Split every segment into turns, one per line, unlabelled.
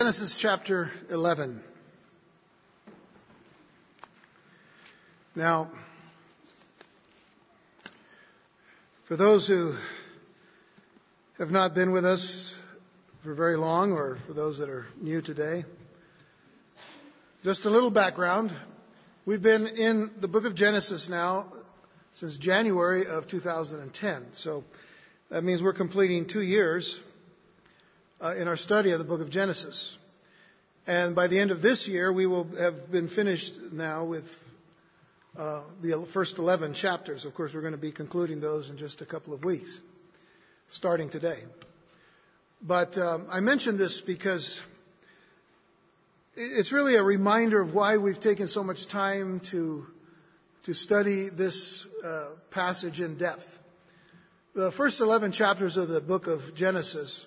Genesis chapter 11. Now, for those who have not been with us for very long, or for those that are new today, just a little background. We've been in the book of Genesis now since January of 2010. So that means we're completing two years uh, in our study of the book of Genesis. And by the end of this year, we will have been finished now with uh, the first 11 chapters. Of course, we're going to be concluding those in just a couple of weeks, starting today. But um, I mention this because it's really a reminder of why we've taken so much time to to study this uh, passage in depth. The first 11 chapters of the book of Genesis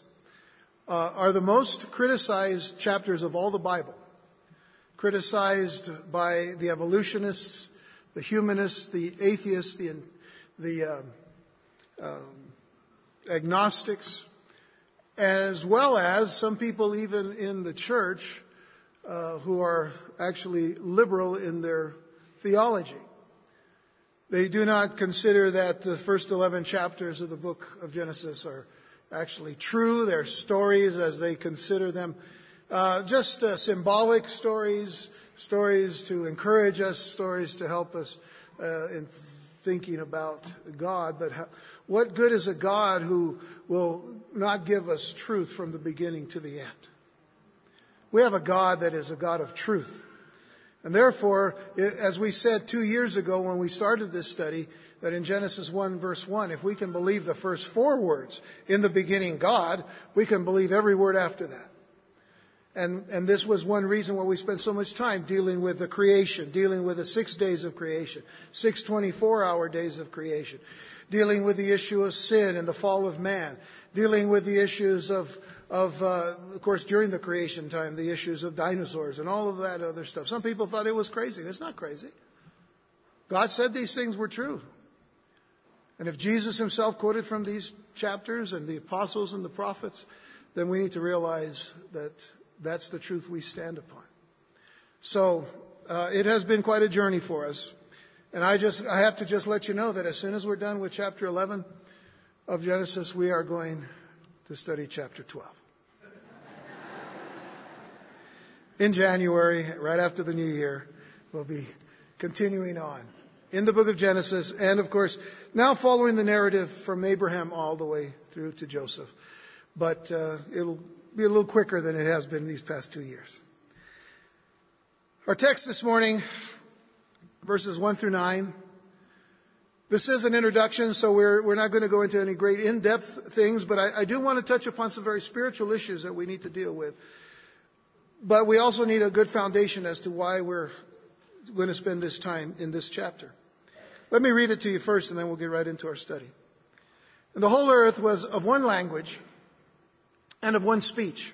uh, are the most criticized chapters of all the Bible. Criticized by the evolutionists, the humanists, the atheists, the, the uh, um, agnostics, as well as some people even in the church uh, who are actually liberal in their theology. They do not consider that the first 11 chapters of the book of Genesis are actually true. They're stories as they consider them. Uh, just uh, symbolic stories, stories to encourage us, stories to help us uh, in thinking about God. But how, what good is a God who will not give us truth from the beginning to the end? We have a God that is a God of truth. And therefore, as we said two years ago when we started this study, that in Genesis 1 verse 1, if we can believe the first four words, in the beginning God, we can believe every word after that. And, and this was one reason why we spent so much time dealing with the creation, dealing with the six days of creation, six 24 hour days of creation, dealing with the issue of sin and the fall of man, dealing with the issues of, of, uh, of course, during the creation time, the issues of dinosaurs and all of that other stuff. Some people thought it was crazy. It's not crazy. God said these things were true. And if Jesus himself quoted from these chapters and the apostles and the prophets, then we need to realize that that's the truth we stand upon. So uh, it has been quite a journey for us. And I just I have to just let you know that as soon as we're done with chapter 11 of Genesis, we are going to study chapter 12. in January, right after the new year, we'll be continuing on in the book of Genesis, and of course, now following the narrative from Abraham all the way through to Joseph. But uh, it'll be a little quicker than it has been these past two years. Our text this morning, verses 1 through 9. This is an introduction, so we're, we're not going to go into any great in-depth things, but I, I do want to touch upon some very spiritual issues that we need to deal with. But we also need a good foundation as to why we're going to spend this time in this chapter. Let me read it to you first and then we'll get right into our study. And the whole earth was of one language and of one speech.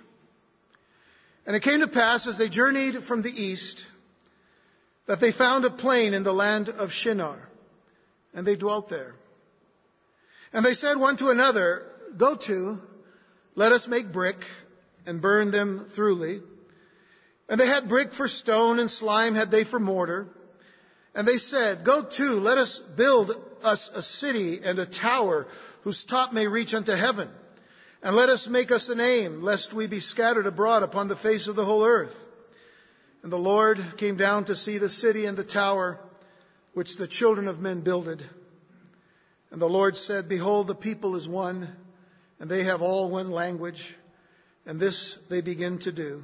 And it came to pass as they journeyed from the east that they found a plain in the land of Shinar and they dwelt there. And they said one to another, go to, let us make brick and burn them thoroughly. And they had brick for stone and slime had they for mortar. And they said, Go to, let us build us a city and a tower whose top may reach unto heaven. And let us make us a name, lest we be scattered abroad upon the face of the whole earth. And the Lord came down to see the city and the tower which the children of men builded. And the Lord said, Behold, the people is one, and they have all one language, and this they begin to do.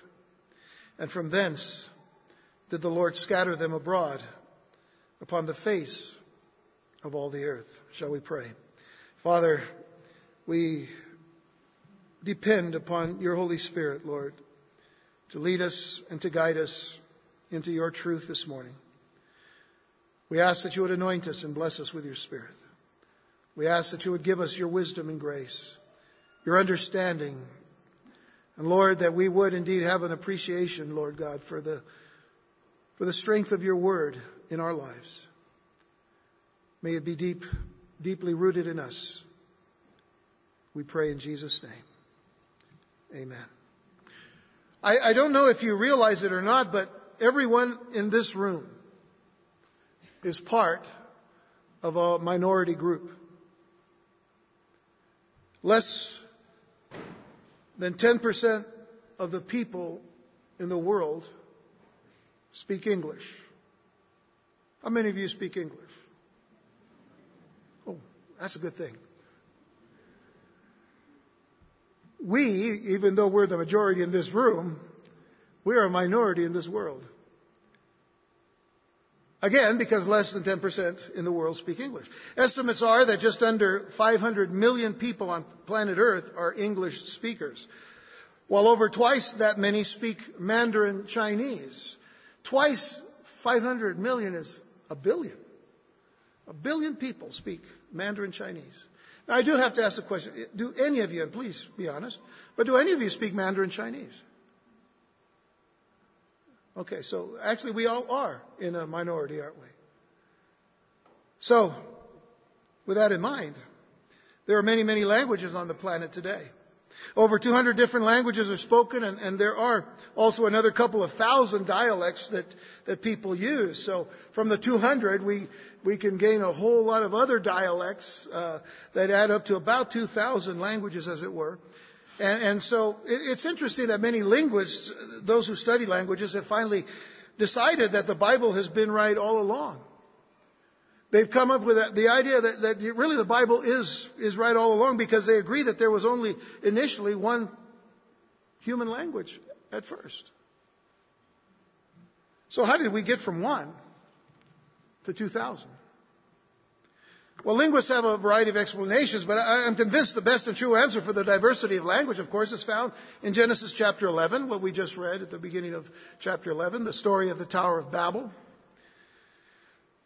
And from thence did the Lord scatter them abroad upon the face of all the earth. Shall we pray? Father, we depend upon your Holy Spirit, Lord, to lead us and to guide us into your truth this morning. We ask that you would anoint us and bless us with your Spirit. We ask that you would give us your wisdom and grace, your understanding, and Lord, that we would indeed have an appreciation, Lord God, for the, for the strength of your word in our lives. May it be deep, deeply rooted in us. We pray in Jesus' name. Amen. I, I don't know if you realize it or not, but everyone in this room is part of a minority group. Less than 10% of the people in the world speak English. How many of you speak English? Oh, that's a good thing. We, even though we're the majority in this room, we are a minority in this world. Again, because less than 10% in the world speak English. Estimates are that just under 500 million people on planet Earth are English speakers, while over twice that many speak Mandarin Chinese. Twice 500 million is a billion. A billion people speak Mandarin Chinese. Now, I do have to ask the question do any of you, and please be honest, but do any of you speak Mandarin Chinese? Okay, so actually we all are in a minority, aren't we? So, with that in mind, there are many, many languages on the planet today. Over 200 different languages are spoken, and, and, there are also another couple of thousand dialects that, that people use. So from the 200, we, we can gain a whole lot of other dialects uh, that add up to about 2,000 languages, as it were. And, and so it's interesting that many linguists, those who study languages, have finally decided that the Bible has been right all along. They've come up with the idea that, that really the Bible is, is right all along because they agree that there was only initially one human language at first. So how did we get from one to 2,000? Well, linguists have a variety of explanations, but I'm convinced the best and true answer for the diversity of language, of course, is found in Genesis chapter 11, what we just read at the beginning of chapter 11, the story of the Tower of Babel.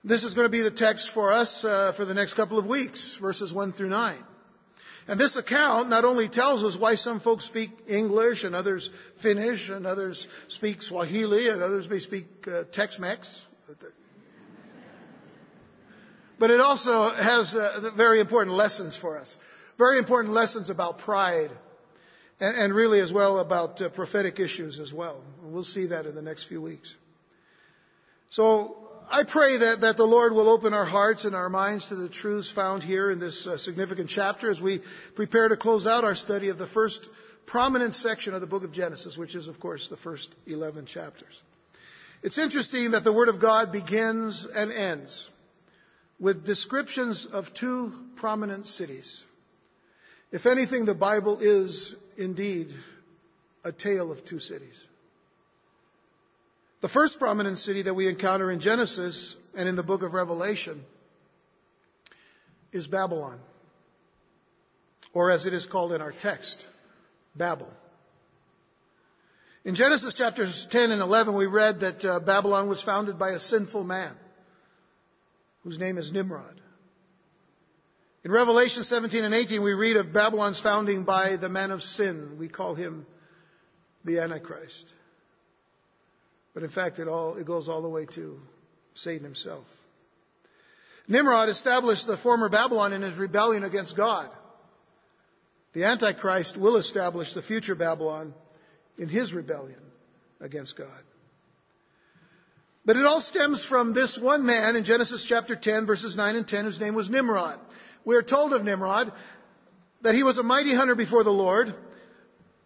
This is going to be the text for us uh, for the next couple of weeks, verses 1 through 9. And this account not only tells us why some folks speak English and others Finnish and others speak Swahili and others may speak uh, Tex-Mex, but it also has uh, very important lessons for us. Very important lessons about pride and, and really as well about uh, prophetic issues as well. We'll see that in the next few weeks. So I pray that, that the Lord will open our hearts and our minds to the truths found here in this uh, significant chapter as we prepare to close out our study of the first prominent section of the book of Genesis, which is, of course, the first 11 chapters. It's interesting that the Word of God begins and ends with descriptions of two prominent cities. If anything, the Bible is indeed a tale of two cities. The first prominent city that we encounter in Genesis and in the book of Revelation is Babylon, or as it is called in our text, Babel. In Genesis chapters 10 and 11, we read that uh, Babylon was founded by a sinful man whose name is Nimrod. In Revelation 17 and 18, we read of Babylon's founding by the man of sin. We call him the Antichrist. But in fact, it, all, it goes all the way to Satan himself. Nimrod established the former Babylon in his rebellion against God. The Antichrist will establish the future Babylon in his rebellion against God. But it all stems from this one man in Genesis chapter 10, verses 9 and 10, whose name was Nimrod. We are told of Nimrod that he was a mighty hunter before the Lord.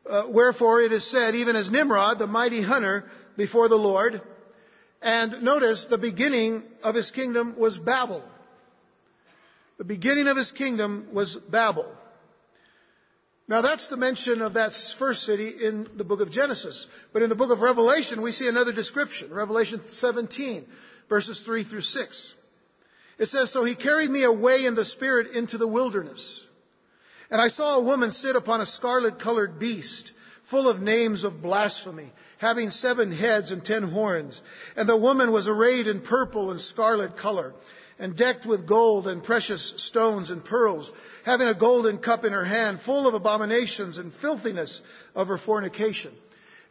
Uh, wherefore it is said, even as Nimrod, the mighty hunter before the Lord. And notice the beginning of his kingdom was Babel. The beginning of his kingdom was Babel. Now that's the mention of that first city in the book of Genesis. But in the book of Revelation, we see another description. Revelation 17, verses 3 through 6. It says, So he carried me away in the spirit into the wilderness. And I saw a woman sit upon a scarlet colored beast, full of names of blasphemy, having seven heads and ten horns. And the woman was arrayed in purple and scarlet color, and decked with gold and precious stones and pearls, having a golden cup in her hand, full of abominations and filthiness of her fornication.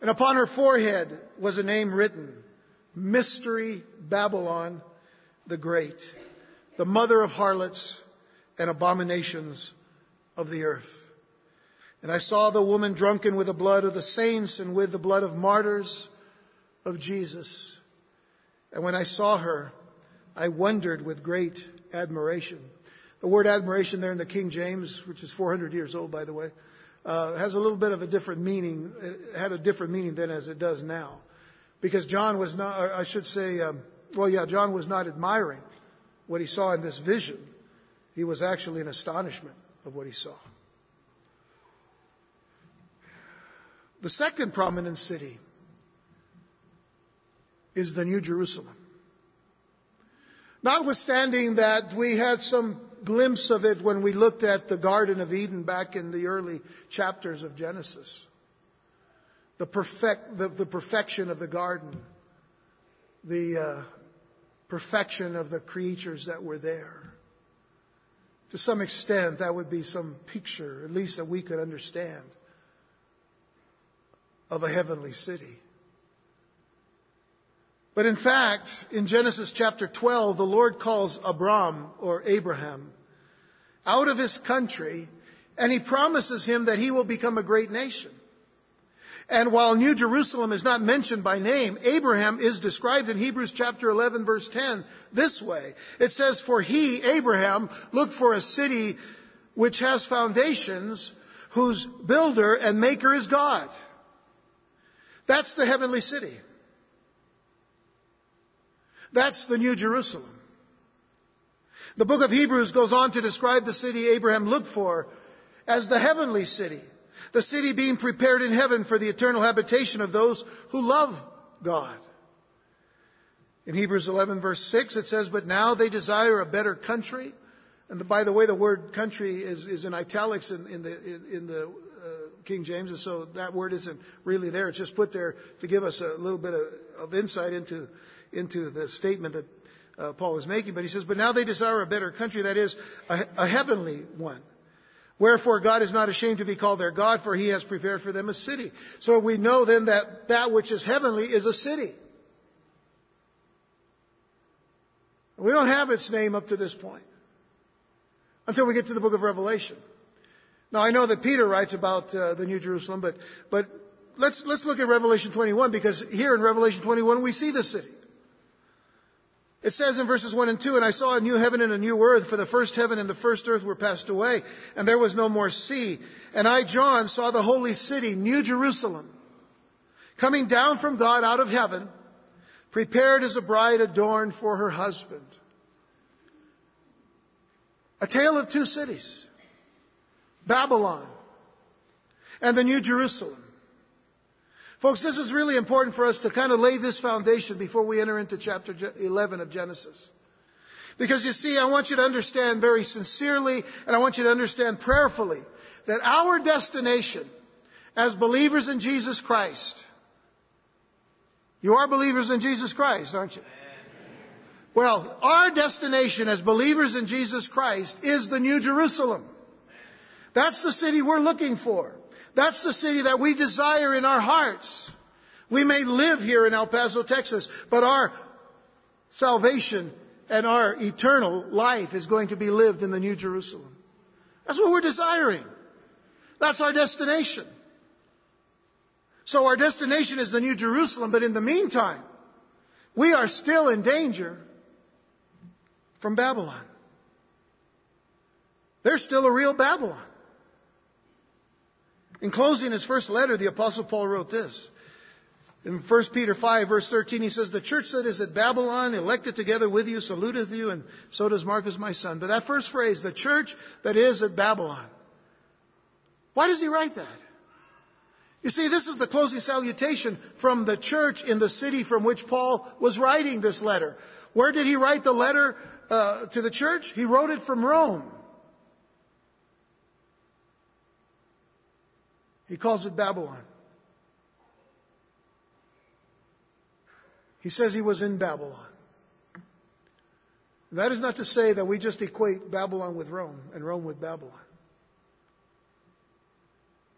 And upon her forehead was a name written, Mystery Babylon the Great, the mother of harlots and abominations of the earth. And I saw the woman drunken with the blood of the saints and with the blood of martyrs of Jesus. And when I saw her, I wondered with great admiration. The word admiration there in the King James, which is 400 years old, by the way, uh, has a little bit of a different meaning, it had a different meaning then as it does now. Because John was not, I should say, um, well, yeah, John was not admiring what he saw in this vision. He was actually in astonishment of what he saw. The second prominent city is the New Jerusalem. Notwithstanding that we had some glimpse of it when we looked at the Garden of Eden back in the early chapters of Genesis. The, perfect, the, the perfection of the garden, the uh, perfection of the creatures that were there. To some extent, that would be some picture, at least that we could understand, of a heavenly city. But in fact, in Genesis chapter 12, the Lord calls Abram or Abraham out of his country and he promises him that he will become a great nation. And while New Jerusalem is not mentioned by name, Abraham is described in Hebrews chapter 11 verse 10 this way. It says, For he, Abraham, looked for a city which has foundations, whose builder and maker is God. That's the heavenly city. That's the New Jerusalem. The book of Hebrews goes on to describe the city Abraham looked for as the heavenly city. The city being prepared in heaven for the eternal habitation of those who love God. In Hebrews 11 verse 6 it says, But now they desire a better country. And the, by the way, the word country is, is in italics in, in the, in, in the uh, King James, and so that word isn't really there. It's just put there to give us a little bit of, of insight into, into the statement that uh, Paul is making. But he says, But now they desire a better country, that is, a, a heavenly one. Wherefore God is not ashamed to be called their God, for he has prepared for them a city. So we know then that that which is heavenly is a city. We don't have its name up to this point. Until we get to the book of Revelation. Now I know that Peter writes about uh, the New Jerusalem, but, but let's, let's look at Revelation 21 because here in Revelation 21 we see the city. It says in verses 1 and 2, And I saw a new heaven and a new earth, for the first heaven and the first earth were passed away, and there was no more sea. And I, John, saw the holy city, New Jerusalem, coming down from God out of heaven, prepared as a bride adorned for her husband. A tale of two cities. Babylon and the New Jerusalem. Folks, this is really important for us to kind of lay this foundation before we enter into chapter 11 of Genesis. Because you see, I want you to understand very sincerely and I want you to understand prayerfully that our destination as believers in Jesus Christ, you are believers in Jesus Christ, aren't you? Well, our destination as believers in Jesus Christ is the New Jerusalem. That's the city we're looking for. That's the city that we desire in our hearts. We may live here in El Paso, Texas, but our salvation and our eternal life is going to be lived in the New Jerusalem. That's what we're desiring. That's our destination. So our destination is the New Jerusalem, but in the meantime, we are still in danger from Babylon. There's still a real Babylon. In closing his first letter, the apostle Paul wrote this. In 1 Peter 5 verse 13, he says, The church that is at Babylon, elected together with you, saluteth you, and so does Marcus my son. But that first phrase, the church that is at Babylon. Why does he write that? You see, this is the closing salutation from the church in the city from which Paul was writing this letter. Where did he write the letter uh, to the church? He wrote it from Rome. He calls it Babylon. He says he was in Babylon. That is not to say that we just equate Babylon with Rome and Rome with Babylon.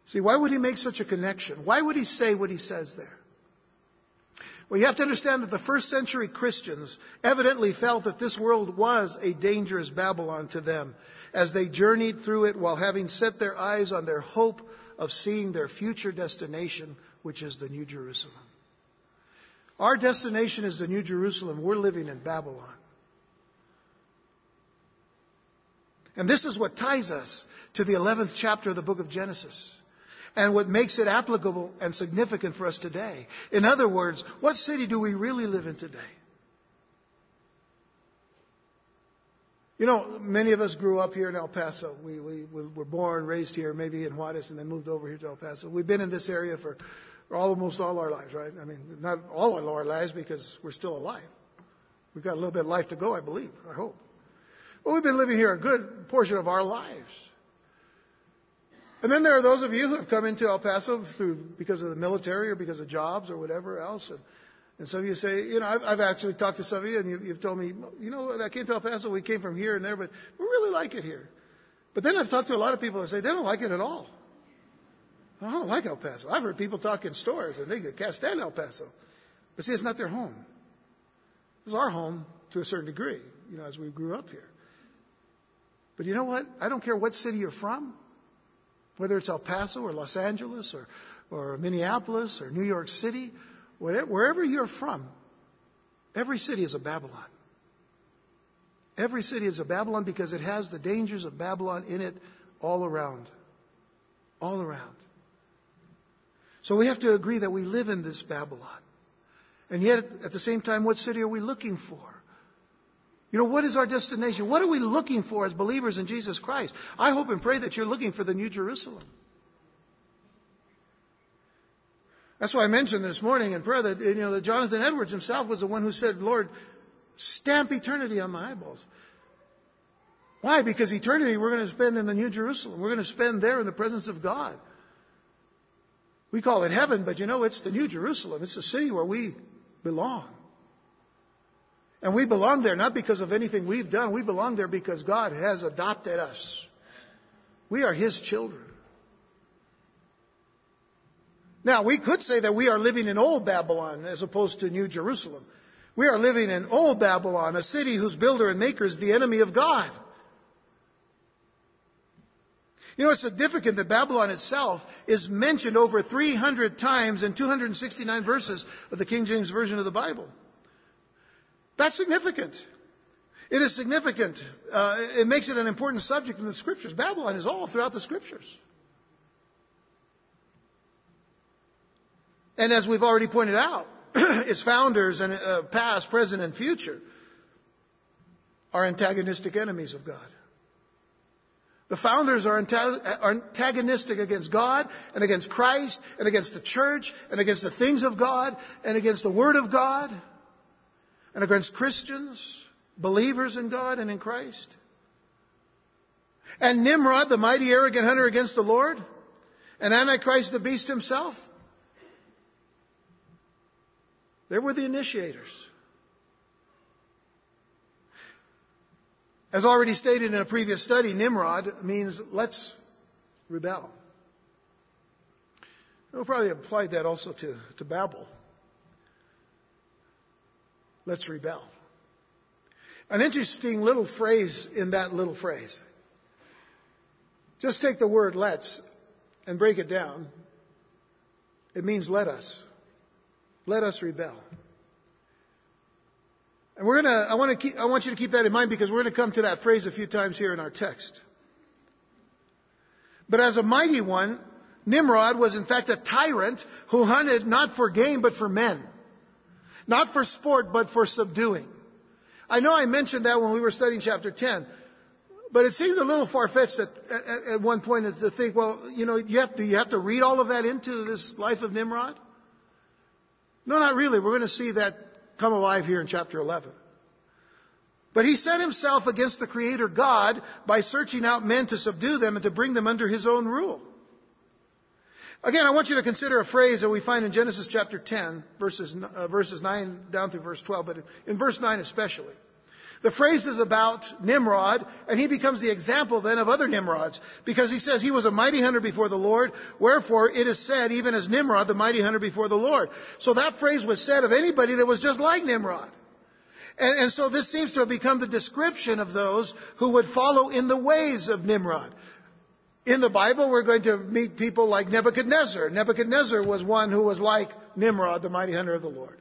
See, why would he make such a connection? Why would he say what he says there? Well, you have to understand that the first century Christians evidently felt that this world was a dangerous Babylon to them as they journeyed through it while having set their eyes on their hope of seeing their future destination, which is the New Jerusalem. Our destination is the New Jerusalem. We're living in Babylon. And this is what ties us to the 11th chapter of the book of Genesis and what makes it applicable and significant for us today. In other words, what city do we really live in today? You know, many of us grew up here in El Paso. We, we, were born, raised here, maybe in Juarez, and then moved over here to El Paso. We've been in this area for almost all our lives, right? I mean, not all of our lives because we're still alive. We've got a little bit of life to go, I believe, I hope. But we've been living here a good portion of our lives. And then there are those of you who have come into El Paso through because of the military or because of jobs or whatever else. And, and some of you say, you know, I've, I've actually talked to some of you and you, you've told me, you know, I came to El Paso, we came from here and there, but we really like it here. But then I've talked to a lot of people that say they don't like it at all. I don't like El Paso. I've heard people talk in stores and they can't stand El Paso. But see, it's not their home. It's our home to a certain degree, you know, as we grew up here. But you know what? I don't care what city you're from whether it's El Paso or Los Angeles or, or Minneapolis or New York City, wherever you're from, every city is a Babylon. Every city is a Babylon because it has the dangers of Babylon in it all around. All around. So we have to agree that we live in this Babylon. And yet, at the same time, what city are we looking for? You know, what is our destination? What are we looking for as believers in Jesus Christ? I hope and pray that you're looking for the New Jerusalem. That's why I mentioned this morning in prayer that, you know, that Jonathan Edwards himself was the one who said, Lord, stamp eternity on my eyeballs. Why? Because eternity we're going to spend in the New Jerusalem. We're going to spend there in the presence of God. We call it heaven, but you know, it's the New Jerusalem. It's the city where we belong. And we belong there not because of anything we've done. We belong there because God has adopted us. We are His children. Now, we could say that we are living in old Babylon as opposed to New Jerusalem. We are living in old Babylon, a city whose builder and maker is the enemy of God. You know, it's significant that Babylon itself is mentioned over 300 times in 269 verses of the King James Version of the Bible. That's significant. It is significant. Uh, it makes it an important subject in the scriptures. Babylon is all throughout the scriptures. And as we've already pointed out, its founders and uh, past, present, and future are antagonistic enemies of God. The founders are antagonistic against God and against Christ and against the church and against the things of God and against the Word of God and against Christians, believers in God and in Christ. And Nimrod, the mighty arrogant hunter against the Lord, and Antichrist, the beast himself. They were the initiators. As already stated in a previous study, Nimrod means let's rebel. We'll probably apply that also to, to Babel. Let's rebel. An interesting little phrase in that little phrase. Just take the word let's and break it down. It means let us. Let us rebel. And we're gonna, I want to keep, I want you to keep that in mind because we're gonna come to that phrase a few times here in our text. But as a mighty one, Nimrod was in fact a tyrant who hunted not for game but for men. Not for sport, but for subduing. I know I mentioned that when we were studying chapter 10, but it seemed a little far-fetched at, at, at one point to think, well, you know, you have, to, you have to read all of that into this life of Nimrod? No, not really. We're going to see that come alive here in chapter 11. But he set himself against the Creator God by searching out men to subdue them and to bring them under his own rule. Again, I want you to consider a phrase that we find in Genesis chapter 10, verses, uh, verses 9 down through verse 12, but in verse 9 especially. The phrase is about Nimrod, and he becomes the example then of other Nimrods, because he says he was a mighty hunter before the Lord, wherefore it is said, even as Nimrod, the mighty hunter before the Lord. So that phrase was said of anybody that was just like Nimrod. And, and so this seems to have become the description of those who would follow in the ways of Nimrod. In the Bible, we're going to meet people like Nebuchadnezzar. Nebuchadnezzar was one who was like Nimrod, the mighty hunter of the Lord.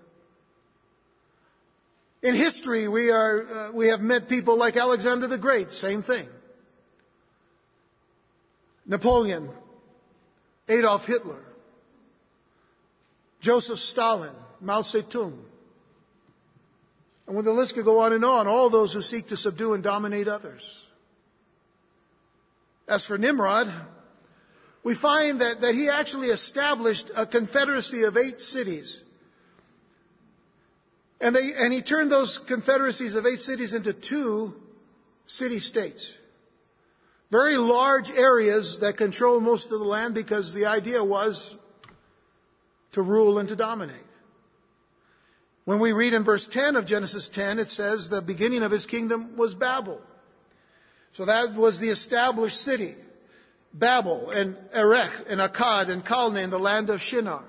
In history, we, are, uh, we have met people like Alexander the Great, same thing. Napoleon, Adolf Hitler, Joseph Stalin, Mao Zedong. And when the list could go on and on, all those who seek to subdue and dominate others. As for Nimrod, we find that, that he actually established a confederacy of eight cities. And, they, and he turned those confederacies of eight cities into two city states. Very large areas that control most of the land because the idea was to rule and to dominate. When we read in verse 10 of Genesis 10, it says the beginning of his kingdom was Babel. So that was the established city. Babel and Erech and Akkad and Calneh in the land of Shinar.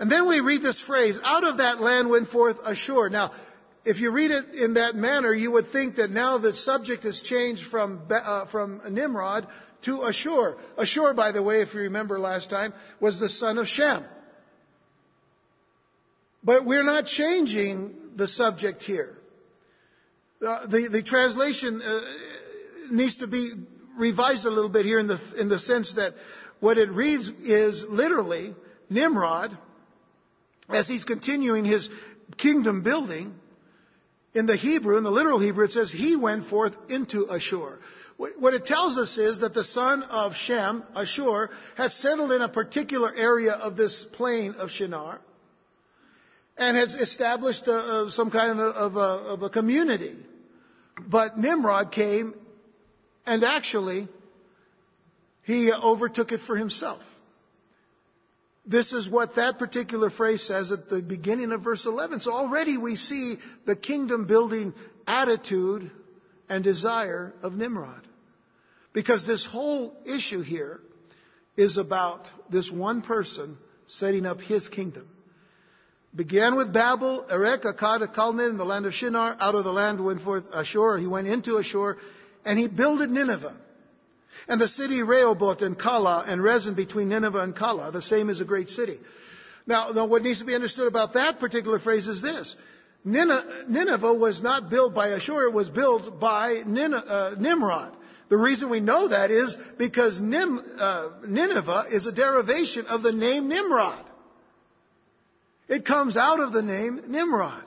And then we read this phrase, out of that land went forth Ashur. Now, if you read it in that manner, you would think that now the subject has changed from, uh, from Nimrod to Ashur. Ashur, by the way, if you remember last time, was the son of Shem. But we're not changing the subject here. Uh, the, the translation uh, needs to be revised a little bit here in the, in the sense that what it reads is literally Nimrod, as he's continuing his kingdom building, in the Hebrew, in the literal Hebrew, it says he went forth into Ashur. What it tells us is that the son of Shem, Ashur, had settled in a particular area of this plain of Shinar and has established a, a, some kind of a, of a community. But Nimrod came and actually he overtook it for himself. This is what that particular phrase says at the beginning of verse 11. So already we see the kingdom building attitude and desire of Nimrod. Because this whole issue here is about this one person setting up his kingdom. Began with Babel, Erech, Akkad, in the land of Shinar. Out of the land went forth Ashur. He went into Ashur and he builded Nineveh. And the city Rehoboth and Calah and Resen between Nineveh and Calah. The same is a great city. Now, now what needs to be understood about that particular phrase is this. Nineveh was not built by Ashur, it was built by uh, Nimrod. The reason we know that is because uh, Nineveh is a derivation of the name Nimrod. It comes out of the name Nimrod.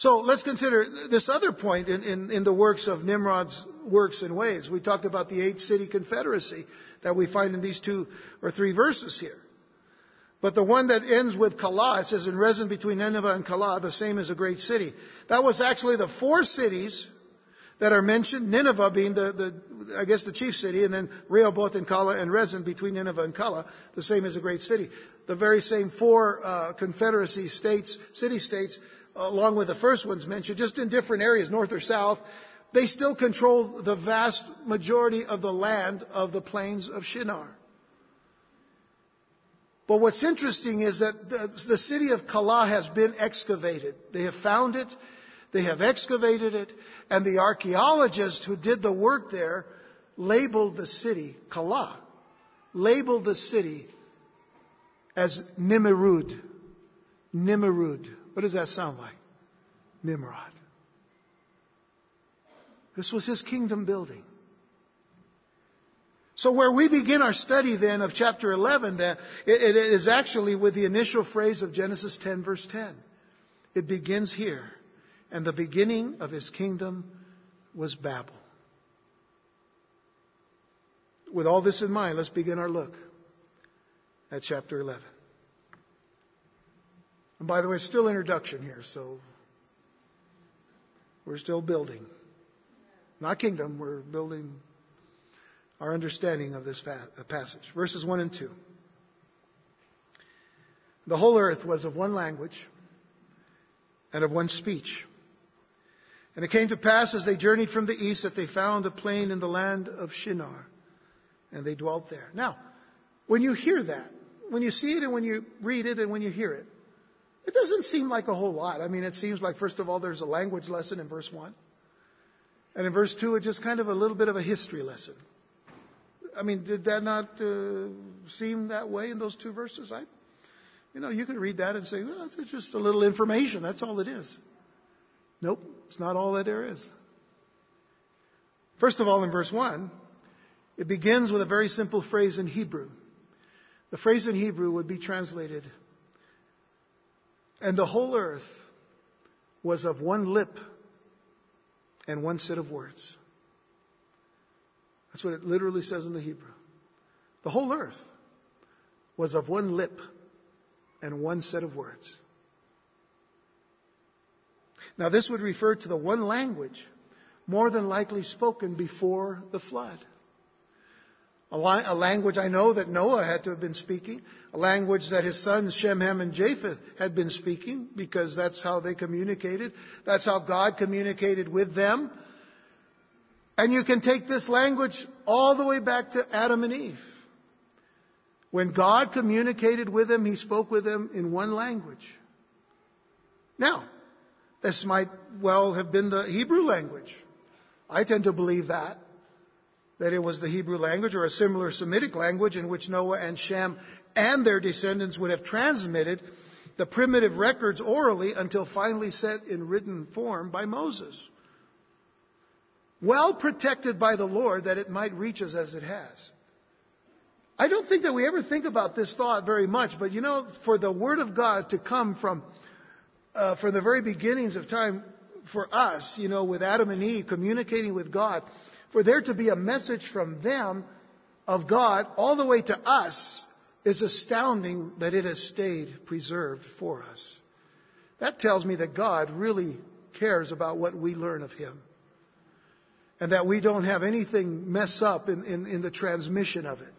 So let's consider this other point in, in, in, the works of Nimrod's works and ways. We talked about the eight city confederacy that we find in these two or three verses here. But the one that ends with Calah, it says in Resen between Nineveh and Calah, the same as a great city. That was actually the four cities that are mentioned, Nineveh being the, the I guess the chief city, and then Rehoboth and Calah and Resen between Nineveh and Calah, the same as a great city the very same four uh, Confederacy states, city states, along with the first ones mentioned, just in different areas, north or south, they still control the vast majority of the land of the plains of Shinar. But what's interesting is that the, the city of Calah has been excavated. They have found it, they have excavated it, and the archaeologists who did the work there labeled the city, Calah, labeled the city as Nimrud. Nimrud. What does that sound like? Nimrod. This was his kingdom building. So where we begin our study then of chapter 11, then, it, it is actually with the initial phrase of Genesis 10 verse 10. It begins here. And the beginning of his kingdom was Babel. With all this in mind, let's begin our look at chapter 11. And by the way, still introduction here, so we're still building. Not kingdom, we're building our understanding of this uh, passage. Verses 1 and 2. The whole earth was of one language and of one speech. And it came to pass as they journeyed from the east that they found a plain in the land of Shinar, and they dwelt there. Now, when you hear that, when you see it and when you read it and when you hear it, it doesn't seem like a whole lot. I mean, it seems like, first of all, there's a language lesson in verse 1. And in verse 2, it's just kind of a little bit of a history lesson. I mean, did that not uh, seem that way in those two verses? I, you know, you could read that and say, well, it's just a little information. That's all it is. Nope, it's not all that there is. First of all, in verse 1, it begins with a very simple phrase in Hebrew. The phrase in Hebrew would be translated, and the whole earth was of one lip and one set of words. That's what it literally says in the Hebrew. The whole earth was of one lip and one set of words. Now, this would refer to the one language more than likely spoken before the flood. A, li- a, language I know that Noah had to have been speaking, a language that his sons Shem, Ham, and Japheth had been speaking because that's how they communicated. That's how God communicated with them. And you can take this language all the way back to Adam and Eve. When God communicated with them, He spoke with them in one language. Now, this might well have been the Hebrew language. I tend to believe that. That it was the Hebrew language or a similar Semitic language in which Noah and Shem and their descendants would have transmitted the primitive records orally until finally set in written form by Moses. Well protected by the Lord that it might reach us as it has. I don't think that we ever think about this thought very much, but you know, for the Word of God to come from uh, from the very beginnings of time for us, you know, with Adam and Eve communicating with God, for there to be a message from them of God all the way to us is astounding that it has stayed preserved for us. That tells me that God really cares about what we learn of Him. And that we don't have anything mess up in, in, in the transmission of it.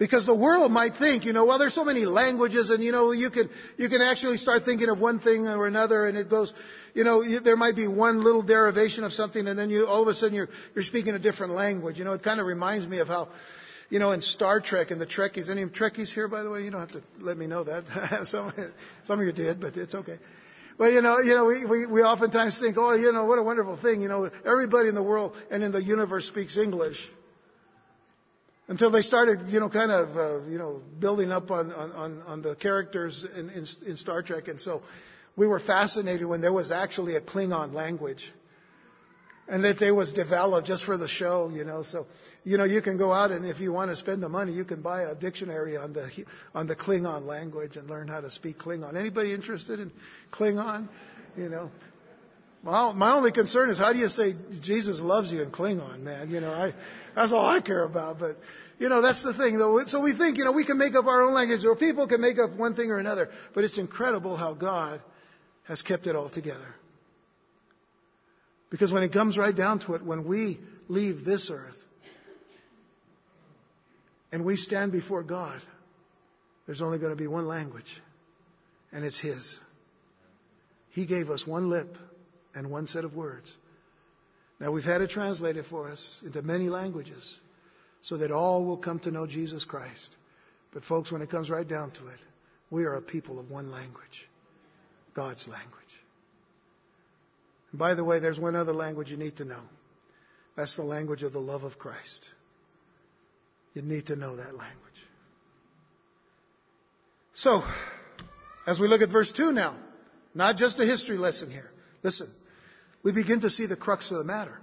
Because the world might think, you know, well, there's so many languages and, you know, you can, you can actually start thinking of one thing or another and it goes, you know, there might be one little derivation of something and then you, all of a sudden you're, you're speaking a different language. You know, it kind of reminds me of how, you know, in Star Trek and the Trekkies, any Trekkies here, by the way? You don't have to let me know that. some, some of you did, but it's okay. Well, you know, you know, we, we, we oftentimes think, oh, you know, what a wonderful thing. You know, everybody in the world and in the universe speaks English until they started, you know, kind of, uh, you know, building up on, on, on the characters in, in, in Star Trek. And so we were fascinated when there was actually a Klingon language and that they was developed just for the show, you know. So, you know, you can go out and if you want to spend the money, you can buy a dictionary on the on the Klingon language and learn how to speak Klingon. Anybody interested in Klingon? You know, my, my only concern is how do you say Jesus loves you in Klingon, man? You know, I, that's all I care about. But, you know, that's the thing though. So we think, you know, we can make up our own language or people can make up one thing or another. But it's incredible how God has kept it all together. Because when it comes right down to it, when we leave this earth and we stand before God, there's only going to be one language, and it's His. He gave us one lip and one set of words. Now we've had it translated for us into many languages so that all will come to know Jesus Christ. But folks, when it comes right down to it, we are a people of one language. God's language. And by the way, there's one other language you need to know. That's the language of the love of Christ. You need to know that language. So, as we look at verse 2 now, not just a history lesson here. Listen, we begin to see the crux of the matter.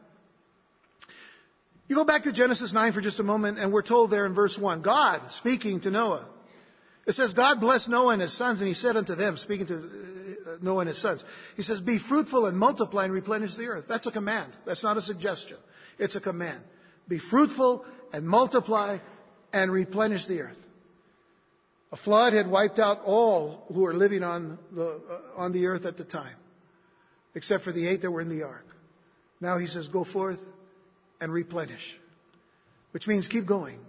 You go back to Genesis 9 for just a moment, and we're told there in verse 1 God speaking to Noah. It says, God blessed Noah and his sons, and he said unto them, speaking to uh, Noah and his sons, He says, Be fruitful and multiply and replenish the earth. That's a command. That's not a suggestion. It's a command. Be fruitful and multiply and replenish the earth. A flood had wiped out all who were living on the, uh, on the earth at the time except for the eight that were in the ark. Now he says, Go forth and replenish. which means keep going.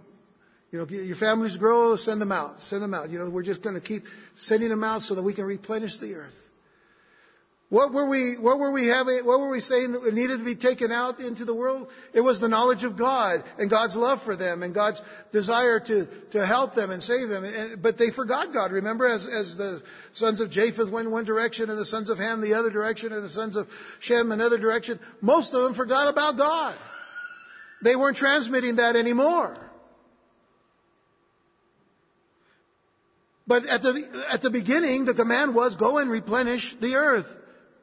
You know, your families grow, send them out, send them out. You know, we're just going to keep sending them out so that we can replenish the earth. What were we, what were we having, what were we saying that needed to be taken out into the world? It was the knowledge of God and God's love for them and God's desire to, to help them and save them. And, but they forgot God. Remember as, as the sons of Japheth went one direction and the sons of Ham the other direction and the sons of Shem another direction. Most of them forgot about God. They weren't transmitting that anymore. But at the, at the beginning, the command was go and replenish the earth.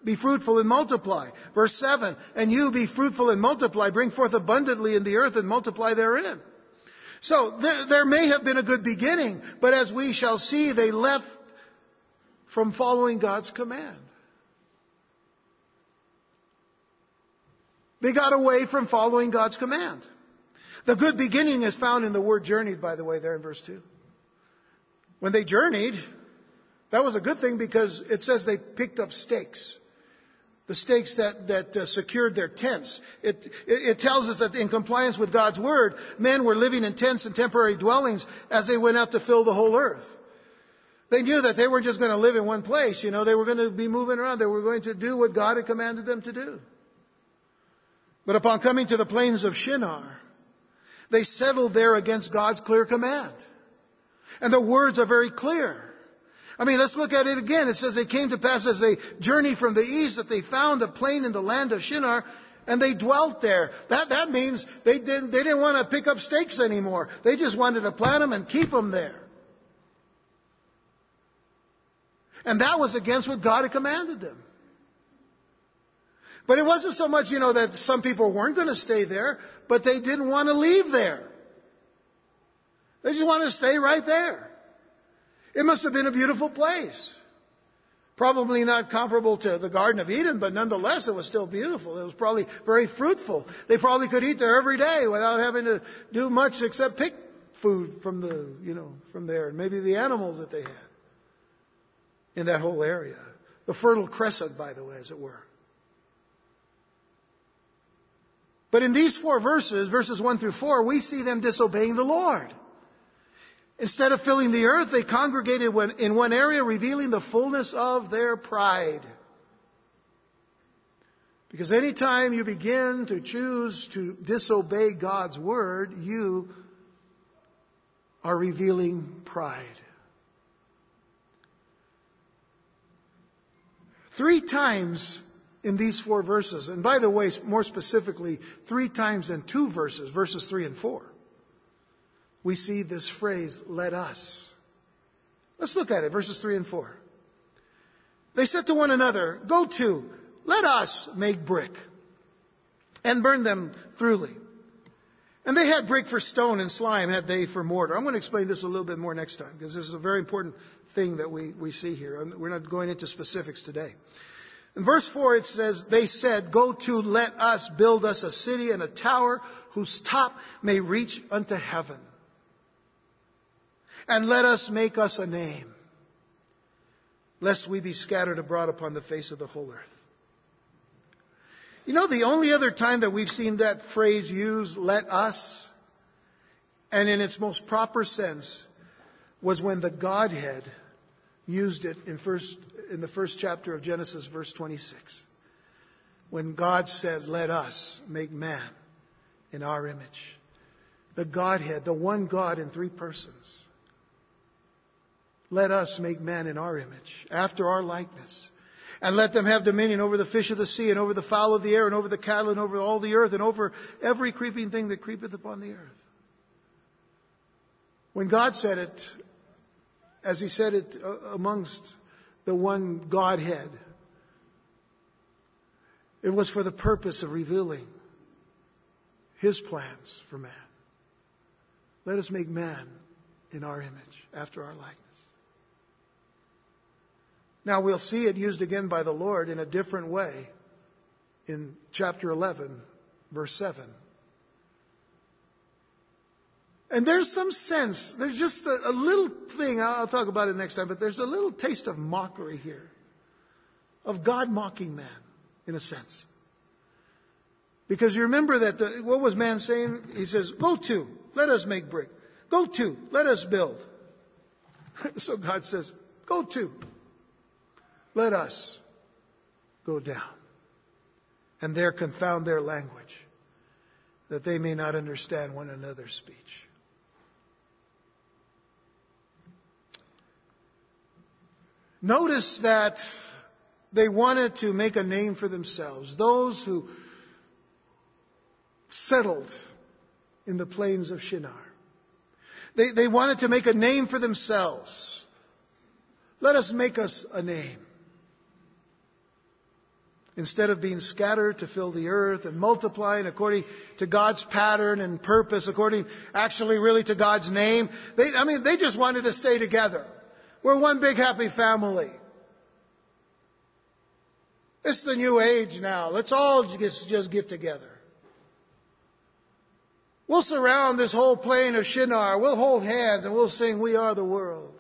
Be fruitful and multiply. Verse 7, and you be fruitful and multiply, bring forth abundantly in the earth and multiply therein. So there, there may have been a good beginning, but as we shall see, they left from following God's command. They got away from following God's command. The good beginning is found in the word journeyed, by the way, there in verse 2. When they journeyed, that was a good thing because it says they picked up stakes the stakes that, that uh, secured their tents. It, it, it, tells us that in compliance with God's word, men were living in tents and temporary dwellings as they went out to fill the whole earth. They knew that they weren't just going to live in one place, you know, they were going to be moving around. They were going to do what God had commanded them to do. But upon coming to the plains of Shinar, they settled there against God's clear command. And the words are very clear. I mean, let's look at it again. It says they came to pass as they journeyed from the east that they found a plain in the land of Shinar and they dwelt there. That, that means they didn't, they didn't want to pick up stakes anymore. They just wanted to plant them and keep them there. And that was against what God had commanded them. But it wasn't so much, you know, that some people weren't going to stay there, but they didn't want to leave there. They just wanted to stay right there. It must have been a beautiful place. Probably not comparable to the Garden of Eden, but nonetheless, it was still beautiful. It was probably very fruitful. They probably could eat there every day without having to do much except pick food from the, you know, from there, and maybe the animals that they had in that whole area. The Fertile Crescent, by the way, as it were. But in these four verses, verses 1 through 4, we see them disobeying the Lord. Instead of filling the earth, they congregated in one area, revealing the fullness of their pride. Because anytime you begin to choose to disobey God's word, you are revealing pride. Three times in these four verses, and by the way, more specifically, three times in two verses, verses three and four we see this phrase, let us. Let's look at it, verses 3 and 4. They said to one another, Go to, let us make brick and burn them thoroughly. And they had brick for stone and slime had they for mortar. I'm going to explain this a little bit more next time because this is a very important thing that we, we see here. We're not going into specifics today. In verse 4 it says, They said, Go to, let us build us a city and a tower whose top may reach unto heaven and let us make us a name, lest we be scattered abroad upon the face of the whole earth. You know, the only other time that we've seen that phrase used, let us, and in its most proper sense, was when the Godhead used it in, first, in the first chapter of Genesis, verse 26. When God said, Let us make man in our image. The Godhead, the one God in three persons. Let us make man in our image, after our likeness. And let them have dominion over the fish of the sea, and over the fowl of the air, and over the cattle, and over all the earth, and over every creeping thing that creepeth upon the earth. When God said it, as He said it uh, amongst the one Godhead, it was for the purpose of revealing His plans for man. Let us make man in our image, after our likeness. Now we'll see it used again by the Lord in a different way in chapter 11, verse 7. And there's some sense, there's just a, a, little thing, I'll talk about it next time, but there's a little taste of mockery here. Of God mocking man, in a sense. Because you remember that, the, what was man saying? He says, go to, let us make brick. Go to, let us build. so God says, go to, let us go down. And there confound their language, that they may not understand one another's speech. Notice that they wanted to make a name for themselves. Those who settled in the plains of Shinar. They, they wanted to make a name for themselves. Let us make us a name. Instead of being scattered to fill the earth and multiplying according to God's pattern and purpose, according actually really to God's name, they, I mean, they just wanted to stay together. We're one big happy family. It's the new age now. Let's all just, just get together. We'll surround this whole plain of Shinar. We'll hold hands and we'll sing, We Are the World.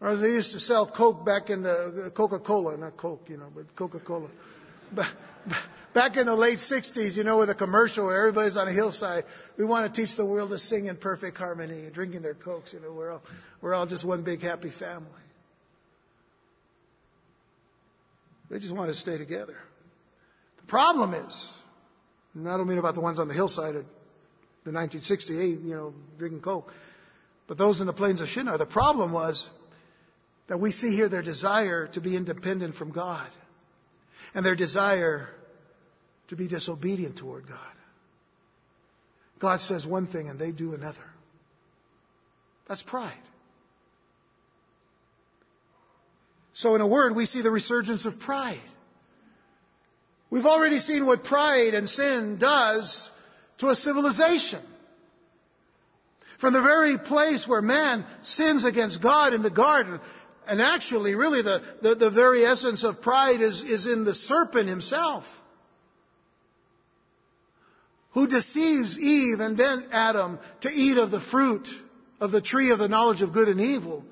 Or they used to sell Coke back in the Coca-Cola, not Coke, you know, but Coca-Cola. Back in the late 60s, you know, with a commercial where everybody's on a hillside, we want to teach the world to sing in perfect harmony, and drinking their Cokes, you know, we're all, we're all just one big happy family. They just want to stay together. The problem is, and I don't mean about the ones on the hillside of the 1968, you know, drinking Coke, but those in the plains of Shinar. The problem was that we see here their desire to be independent from God and their desire to be disobedient toward God. God says one thing and they do another. That's pride. So, in a word, we see the resurgence of pride. We've already seen what pride and sin does to a civilization. From the very place where man sins against God in the garden, and actually, really, the, the, the very essence of pride is, is in the serpent himself, who deceives Eve and then Adam to eat of the fruit of the tree of the knowledge of good and evil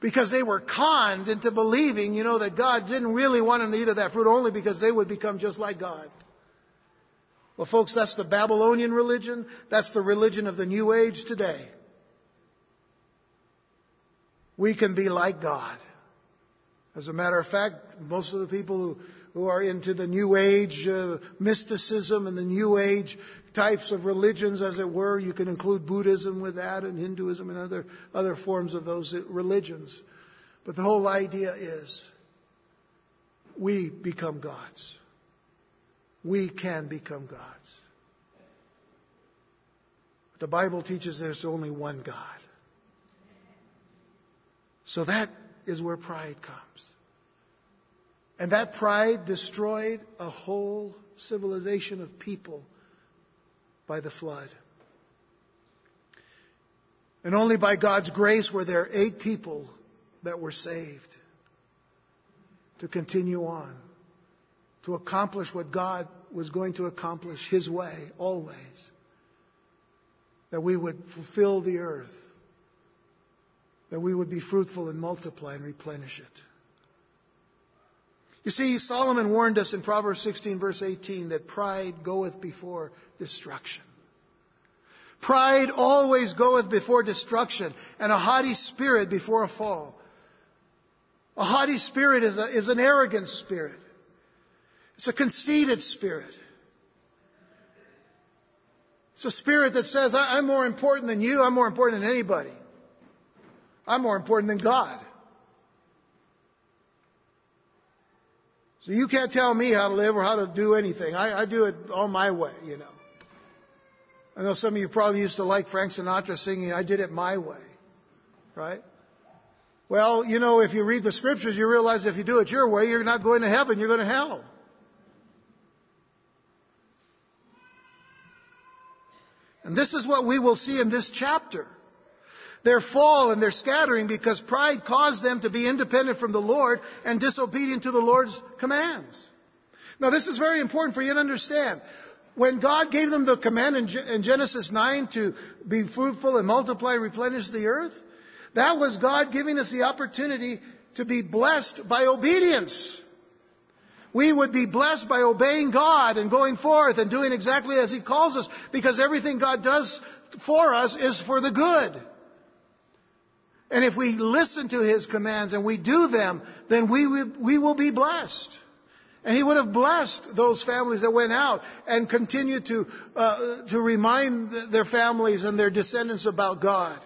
because they were conned into believing, you know, that God didn't really want them to eat of that fruit only because they would become just like God. Well, folks, that's the Babylonian religion. That's the religion of the New Age today. We can be like God. As a matter of fact, most of the people who, who are into the New Age uh, mysticism and the New Age types of religions, as it were. You can include Buddhism with that and Hinduism and other, other forms of those religions. But the whole idea is we become gods. We can become gods. The Bible teaches there's only one God. So that is where pride comes. And that pride destroyed a whole civilization of people by the flood. And only by God's grace were there eight people that were saved to continue on, to accomplish what God was going to accomplish His way, always. That we would fulfill the earth, that we would be fruitful and multiply and replenish it. You see, Solomon warned us in Proverbs 16, verse 18, that pride goeth before destruction. Pride always goeth before destruction, and a haughty spirit before a fall. A haughty spirit is, a, is an arrogant spirit. It's a conceited spirit. It's a spirit that says, I'm more important than you, I'm more important than anybody. I'm more important than God. So you can't tell me how to live or how to do anything. I, I do it all my way, you know. I know some of you probably used to like Frank Sinatra singing, I did it my way. Right? Well, you know, if you read the scriptures, you realize if you do it your way, you're not going to heaven, you're going to hell. And this is what we will see in this chapter their fall and their scattering because pride caused them to be independent from the Lord and disobedient to the Lord's commands. Now this is very important for you to understand. When God gave them the command in Genesis 9 to be fruitful and multiply, replenish the earth, that was God giving us the opportunity to be blessed by obedience. we would be blessed by obeying God and going forth and doing exactly as He calls us because everything God does for us is for the good. And if we listen to His commands and we do them, then we, we will be blessed. And he would have blessed those families that went out and continued to, uh, to remind their families and their descendants about God.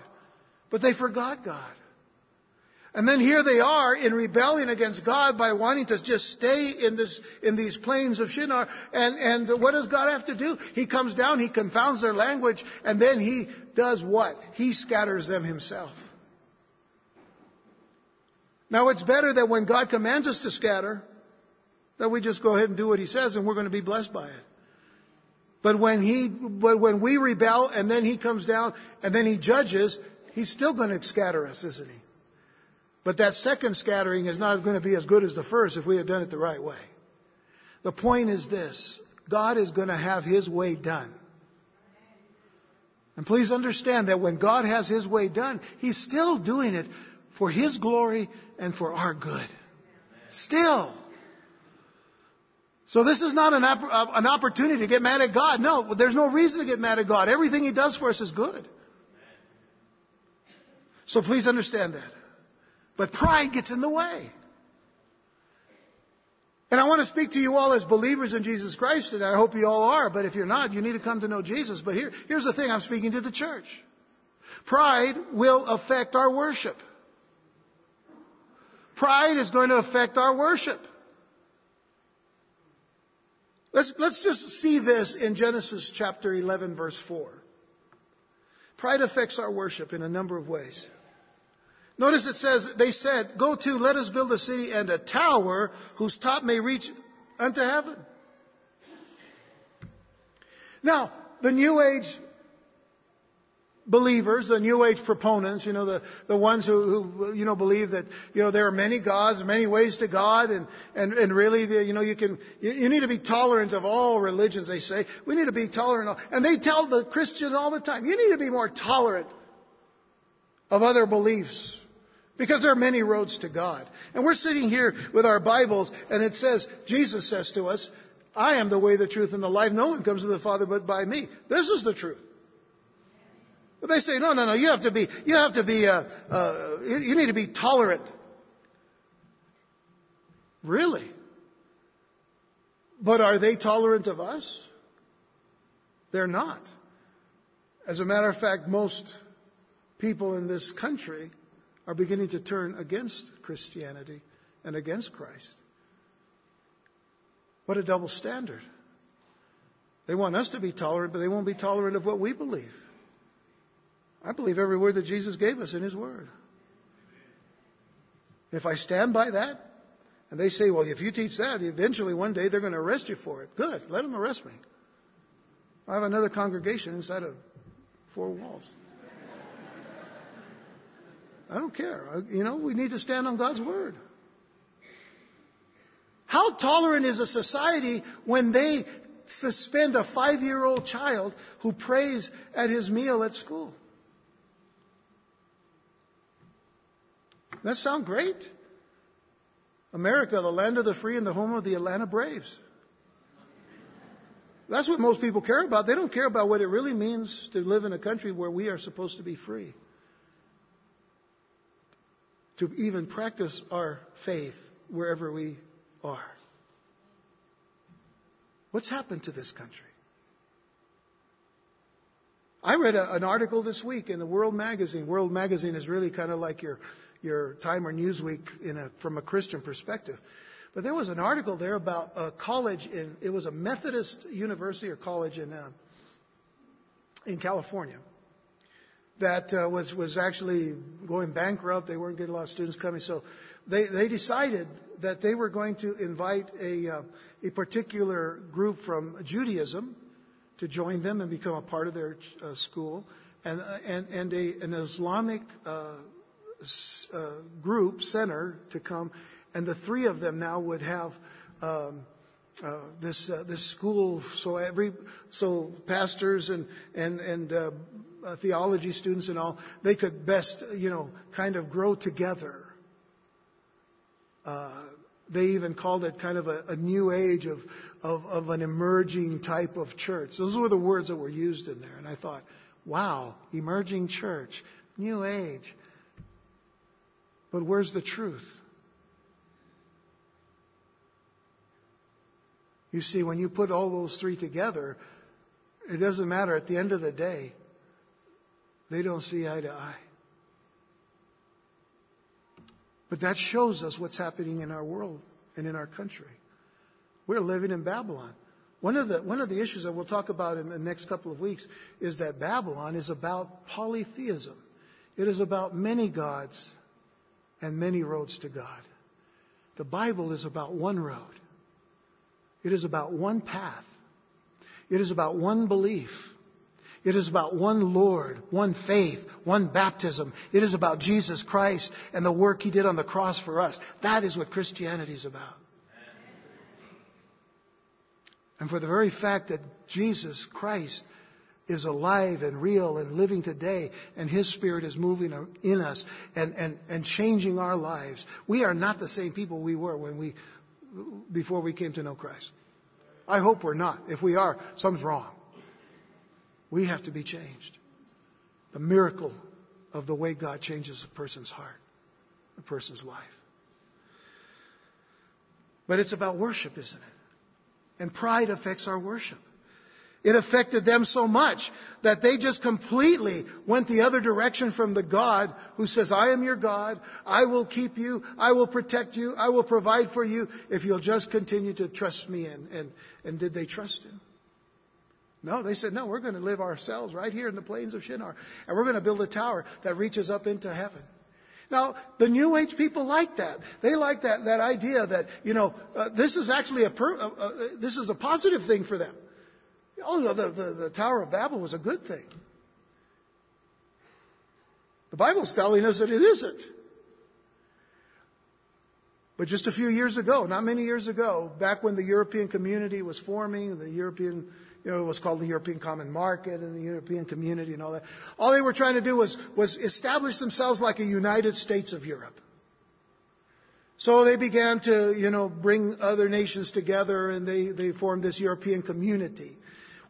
But they forgot God. And then here they are in rebellion against God by wanting to just stay in this, in these plains of Shinar. And, and what does God have to do? He comes down, He confounds their language, and then He does what? He scatters them Himself. Now it's better that when God commands us to scatter, that we just go ahead and do what he says and we're going to be blessed by it. But when he, but when we rebel and then he comes down and then he judges, he's still going to scatter us, isn't he? But that second scattering is not going to be as good as the first if we had done it the right way. The point is this. God is going to have his way done. And please understand that when God has his way done, he's still doing it for his glory and for our good. Still. So this is not an, uh, an opportunity to get mad at God. No, there's no reason to get mad at God. Everything He does for us is good. So please understand that. But pride gets in the way. And I want to speak to you all as believers in Jesus Christ, and I hope you all are, but if you're not, you need to come to know Jesus. But here, here's the thing I'm speaking to the church. Pride will affect our worship. Pride is going to affect our worship. Let's, let's just see this in Genesis chapter 11, verse 4. Pride affects our worship in a number of ways. Notice it says, they said, Go to, let us build a city and a tower whose top may reach unto heaven. Now, the New Age believers, the New Age proponents, you know, the, the ones who, who, you know, believe that, you know, there are many gods, many ways to God, and, and, and really, you know, you can, you, you need to be tolerant of all religions, they say. We need to be tolerant. And they tell the Christians all the time, you need to be more tolerant of other beliefs. Because there are many roads to God. And we're sitting here with our Bibles, and it says, Jesus says to us, I am the way, the truth, and the life. No one comes to the Father but by me. This is the truth. But they say, no, no, no, you have to be, you have to be, uh, uh, you need to be tolerant. Really? But are they tolerant of us? They're not. As a matter of fact, most people in this country are beginning to turn against Christianity and against Christ. What a double standard. They want us to be tolerant, but they won't be tolerant of what we believe. I believe every word that Jesus gave us in His Word. If I stand by that, and they say, well, if you teach that, eventually one day they're going to arrest you for it. Good. Let them arrest me. I have another congregation inside of four walls. I don't care. You know, we need to stand on God's Word. How tolerant is a society when they suspend a five year old child who prays at his meal at school? That sound great? America, the land of the free and the home of the Atlanta Braves. That's what most people care about. They don't care about what it really means to live in a country where we are supposed to be free. To even practice our faith wherever we are. What's happened to this country? I read a, an article this week in the World Magazine. World Magazine is really kind of like your your Time or Newsweek a, from a Christian perspective. But there was an article there about a college in, it was a Methodist university or college in, uh, in California that uh, was, was actually going bankrupt. They weren't getting a lot of students coming. So they, they decided that they were going to invite a, uh, a particular group from Judaism to join them and become a part of their uh, school, and, uh, and, and a, an Islamic uh, group center to come, and the three of them now would have um, uh, this uh, this school. So every so pastors and and and uh, theology students and all they could best you know kind of grow together. Uh, They even called it kind of a, a new age of, of, of an emerging type of church. Those were the words that were used in there. And I thought, wow, emerging church, new age. But where's the truth? You see, when you put all those three together, it doesn't matter. At the end of the day, they don't see eye to eye. But that shows us what's happening in our world and in our country. We're living in Babylon. One of the, one of the issues that we'll talk about in the next couple of weeks is that Babylon is about polytheism. It is about many gods and many roads to God. The Bible is about one road. It is about one path. It is about one belief. It is about one Lord, one faith, one baptism. It is about Jesus Christ and the work He did on the cross for us. That is what Christianity is about. And for the very fact that Jesus Christ is alive and real and living today, and His Spirit is moving in us and, and, and changing our lives, we are not the same people we were when we, before we came to know Christ. I hope we're not. If we are, something's wrong. We have to be changed. The miracle of the way God changes a person's heart, a person's life. But it's about worship, isn't it? And pride affects our worship. It affected them so much that they just completely went the other direction from the God who says, I am your God. I will keep you. I will protect you. I will provide for you if you'll just continue to trust me. And, and, and did they trust him? No, they said, no, we're going to live ourselves right here in the plains of Shinar. And we're going to build a tower that reaches up into heaven. Now, the New Age people like that. They like that, that idea that, you know, uh, this is actually a, per, uh, uh, this is a positive thing for them. Oh, the, the, the Tower of Babel was a good thing. The Bible's telling us that it isn't. But just a few years ago, not many years ago, back when the European community was forming, the European you know, it was called the European Common Market and the European Community and all that. All they were trying to do was, was establish themselves like a United States of Europe. So they began to, you know, bring other nations together and they, they formed this European community.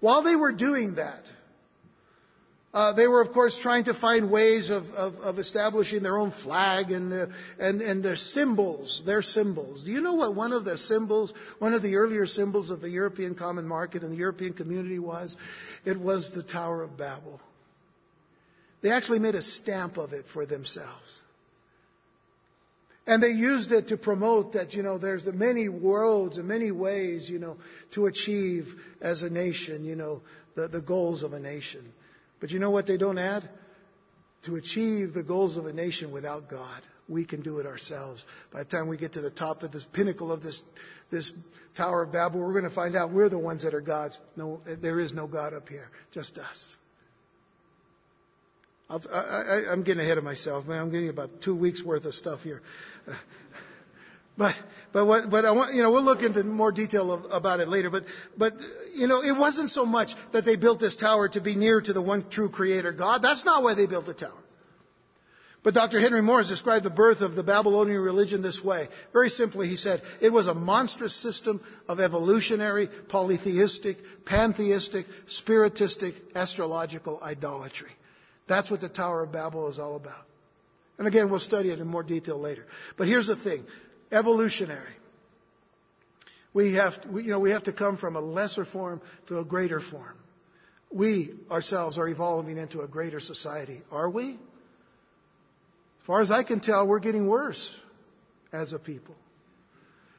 While they were doing that, uh, they were, of course, trying to find ways of, of, of establishing their own flag and, the, and, and their symbols, their symbols. Do you know what one of the symbols, one of the earlier symbols of the European Common Market and the European Community was? It was the Tower of Babel. They actually made a stamp of it for themselves. And they used it to promote that, you know, there's many roads and many ways, you know, to achieve as a nation, you know, the, the goals of a nation. But you know what they don't add? To achieve the goals of a nation without God, we can do it ourselves. By the time we get to the top of this pinnacle of this, this Tower of Babel, we're going to find out we're the ones that are gods. No, there is no God up here, just us. i am getting ahead of myself, man. I'm getting about two weeks worth of stuff here. But, but what, but I want, you know, we'll look into more detail of, about it later. But, but, you know, it wasn't so much that they built this tower to be near to the one true creator God. That's not why they built the tower. But Dr. Henry Morris described the birth of the Babylonian religion this way. Very simply, he said, it was a monstrous system of evolutionary, polytheistic, pantheistic, spiritistic, astrological idolatry. That's what the Tower of Babel is all about. And again, we'll study it in more detail later. But here's the thing evolutionary. We have, to, we, you know, we have to come from a lesser form to a greater form. We ourselves are evolving into a greater society. Are we? As far as I can tell, we're getting worse as a people.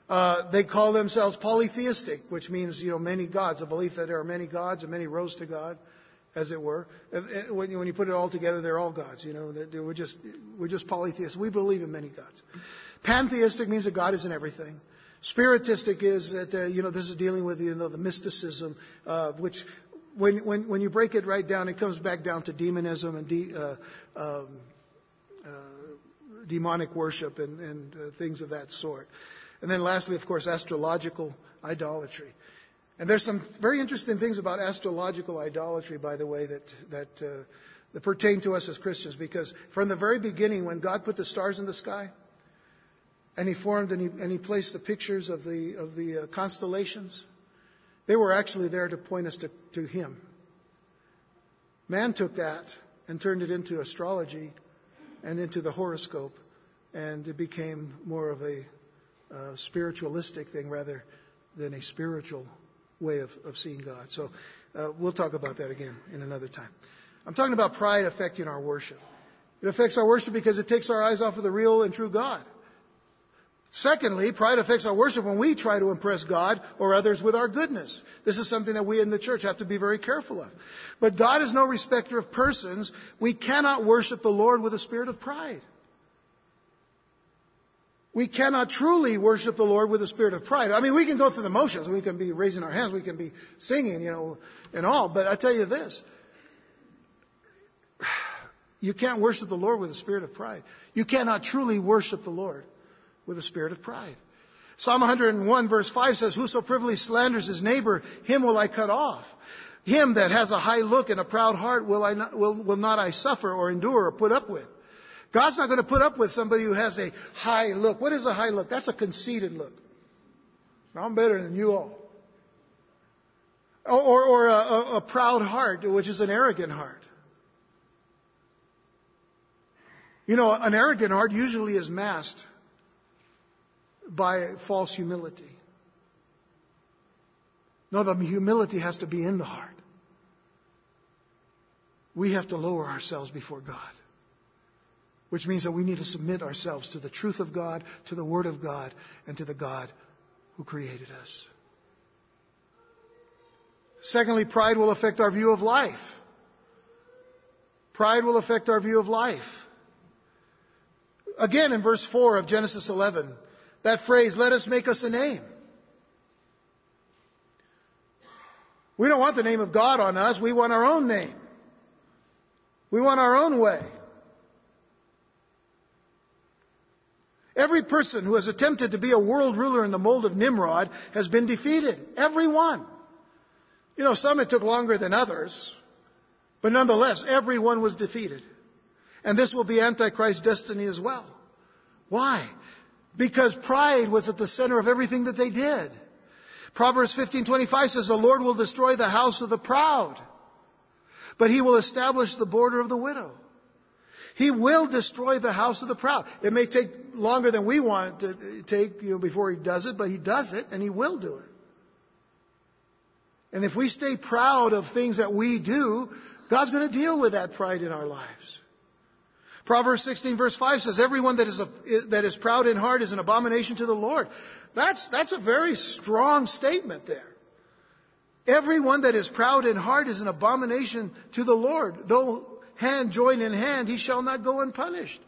Uh, they call themselves polytheistic, which means you know many gods. A belief that there are many gods and many roads to God, as it were. When you, when you put it all together, they're all gods. You know, we're just we're just polytheists. We believe in many gods. Pantheistic means that God is in everything. Spiritistic is that, uh, you know, this is dealing with, you know, the mysticism, uh, which when, when, when you break it right down, it comes back down to demonism and de, uh, um, uh, demonic worship and, and uh, things of that sort. And then lastly, of course, astrological idolatry. And there's some very interesting things about astrological idolatry, by the way, that, that, uh, that pertain to us as Christians, because from the very beginning, when God put the stars in the sky, and he formed and he, and he placed the pictures of the, of the uh, constellations. They were actually there to point us to, to him. Man took that and turned it into astrology and into the horoscope, and it became more of a uh, spiritualistic thing rather than a spiritual way of, of seeing God. So uh, we'll talk about that again in another time. I'm talking about pride affecting our worship. It affects our worship because it takes our eyes off of the real and true God. Secondly, pride affects our worship when we try to impress God or others with our goodness. This is something that we in the church have to be very careful of. But God is no respecter of persons. We cannot worship the Lord with a spirit of pride. We cannot truly worship the Lord with a spirit of pride. I mean, we can go through the motions. We can be raising our hands. We can be singing, you know, and all. But I tell you this. You can't worship the Lord with a spirit of pride. You cannot truly worship the Lord with a spirit of pride. Psalm 101 verse 5 says, Whoso privily slanders his neighbor, him will I cut off. Him that has a high look and a proud heart will, I not, will, will not I suffer or endure or put up with. God's not going to put up with somebody who has a high look. What is a high look? That's a conceited look. I'm better than you all. Or, or a, a, a proud heart, which is an arrogant heart. You know, an arrogant heart usually is masked by false humility. No, the humility has to be in the heart. We have to lower ourselves before God, which means that we need to submit ourselves to the truth of God, to the Word of God, and to the God who created us. Secondly, pride will affect our view of life. Pride will affect our view of life. Again, in verse 4 of Genesis 11, that phrase, let us make us a name. We don't want the name of God on us. We want our own name. We want our own way. Every person who has attempted to be a world ruler in the mold of Nimrod has been defeated. Every one. You know, some it took longer than others, but nonetheless, everyone was defeated. And this will be Antichrist's destiny as well. Why? Because pride was at the center of everything that they did. Proverbs 15:25 says the Lord will destroy the house of the proud, but he will establish the border of the widow. He will destroy the house of the proud. It may take longer than we want to take you know, before he does it, but he does it and he will do it. And if we stay proud of things that we do, God's going to deal with that pride in our lives. Proverbs 16 verse 5 says, everyone that is, a, that is proud in heart is an abomination to the Lord. That's, that's a very strong statement there. Everyone that is proud in heart is an abomination to the Lord. Though hand join in hand, he shall not go unpunished.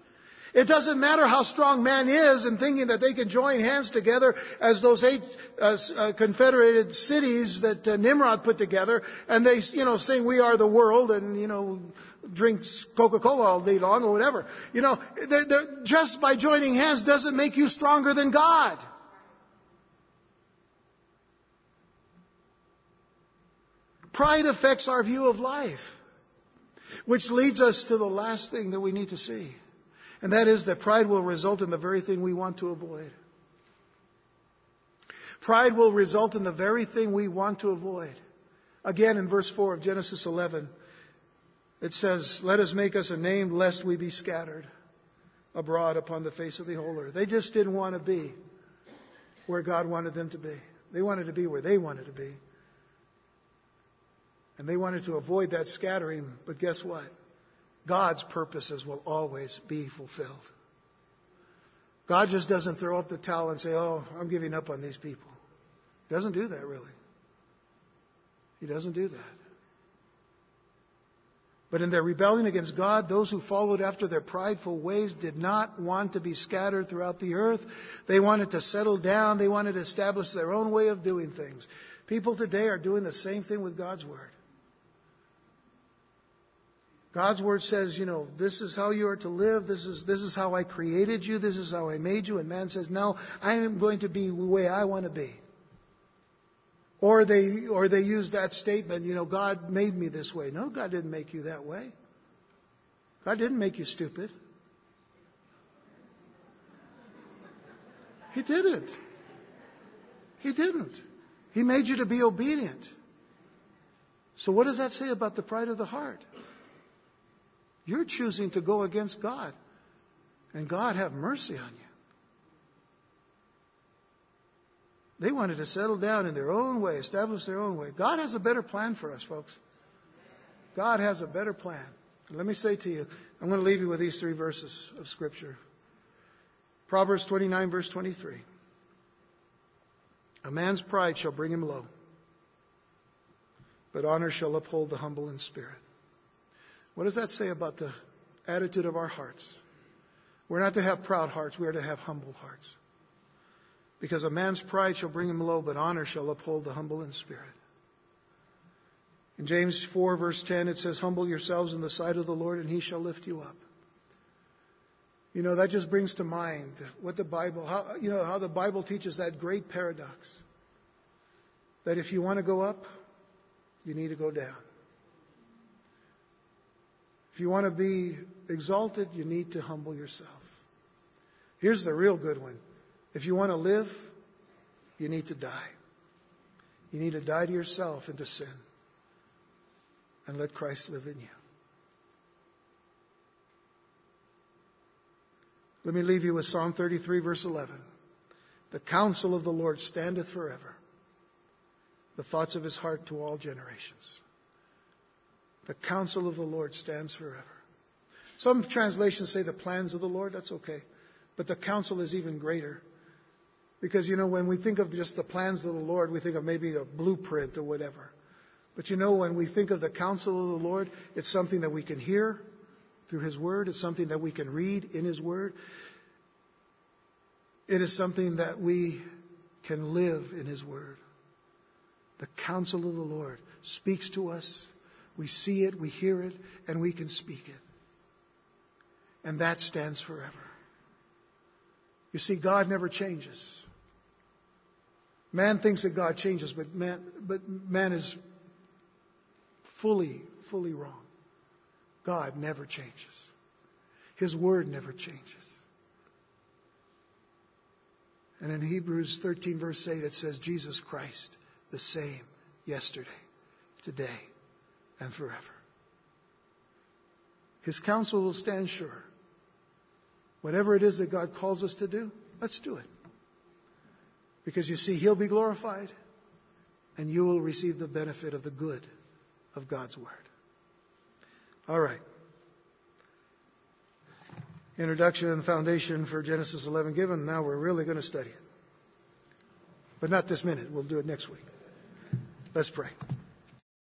It doesn't matter how strong man is in thinking that they can join hands together as those eight uh, uh, confederated cities that uh, Nimrod put together, and they, you know, sing "We Are the World" and you know, drinks Coca-Cola all day long or whatever. You know, they're, they're, just by joining hands doesn't make you stronger than God. Pride affects our view of life, which leads us to the last thing that we need to see. And that is that pride will result in the very thing we want to avoid. Pride will result in the very thing we want to avoid. Again, in verse 4 of Genesis 11, it says, Let us make us a name lest we be scattered abroad upon the face of the whole earth. They just didn't want to be where God wanted them to be. They wanted to be where they wanted to be. And they wanted to avoid that scattering, but guess what? God's purposes will always be fulfilled. God just doesn't throw up the towel and say, Oh, I'm giving up on these people. He doesn't do that, really. He doesn't do that. But in their rebellion against God, those who followed after their prideful ways did not want to be scattered throughout the earth. They wanted to settle down. They wanted to establish their own way of doing things. People today are doing the same thing with God's Word. God's word says, you know, this is how you are to live. This is, this is how I created you. This is how I made you. And man says, no, I am going to be the way I want to be. Or they, or they use that statement, you know, God made me this way. No, God didn't make you that way. God didn't make you stupid. He didn't. He didn't. He made you to be obedient. So, what does that say about the pride of the heart? You're choosing to go against God. And God have mercy on you. They wanted to settle down in their own way, establish their own way. God has a better plan for us, folks. God has a better plan. let me say to you, I'm going to leave you with these three verses of Scripture. Proverbs 29, verse 23. A man's pride shall bring him low, but honor shall uphold the humble in spirit. What does that say about the attitude of our hearts? We're not to have proud hearts, we are to have humble hearts. Because a man's pride shall bring him low, but honor shall uphold the humble in spirit. In James 4, verse 10, it says, Humble yourselves in the sight of the Lord, and he shall lift you up. You know, that just brings to mind what the Bible, how, you know, how the Bible teaches that great paradox. That if you want to go up, you need to go down. If you want to be exalted, you need to humble yourself. Here's the real good one. If you want to live, you need to die. You need to die to yourself and to sin and let Christ live in you. Let me leave you with Psalm 33, verse 11. The counsel of the Lord standeth forever, the thoughts of his heart to all generations. The counsel of the Lord stands forever. Some translations say the plans of the Lord, that's okay. But the counsel is even greater. Because, you know, when we think of just the plans of the Lord, we think of maybe a blueprint or whatever. But you know, when we think of the counsel of the Lord, it's something that we can hear through His Word. It's something that we can read in His Word. It is something that we can live in His Word. The counsel of the Lord speaks to us. We see it, we hear it, and we can speak it. And that stands forever. You see, God never changes. Man thinks that God changes, but man, but man is fully, fully wrong. God never changes. His word never changes. And in Hebrews 13, verse 8, it says, Jesus Christ, the same yesterday, today, and forever. His counsel will stand sure. Whatever it is that God calls us to do, let's do it. Because you see, He'll be glorified, and you will receive the benefit of the good of God's Word. All right. Introduction and foundation for Genesis 11 given. Now we're really going to study it. But not this minute. We'll do it next week. Let's pray.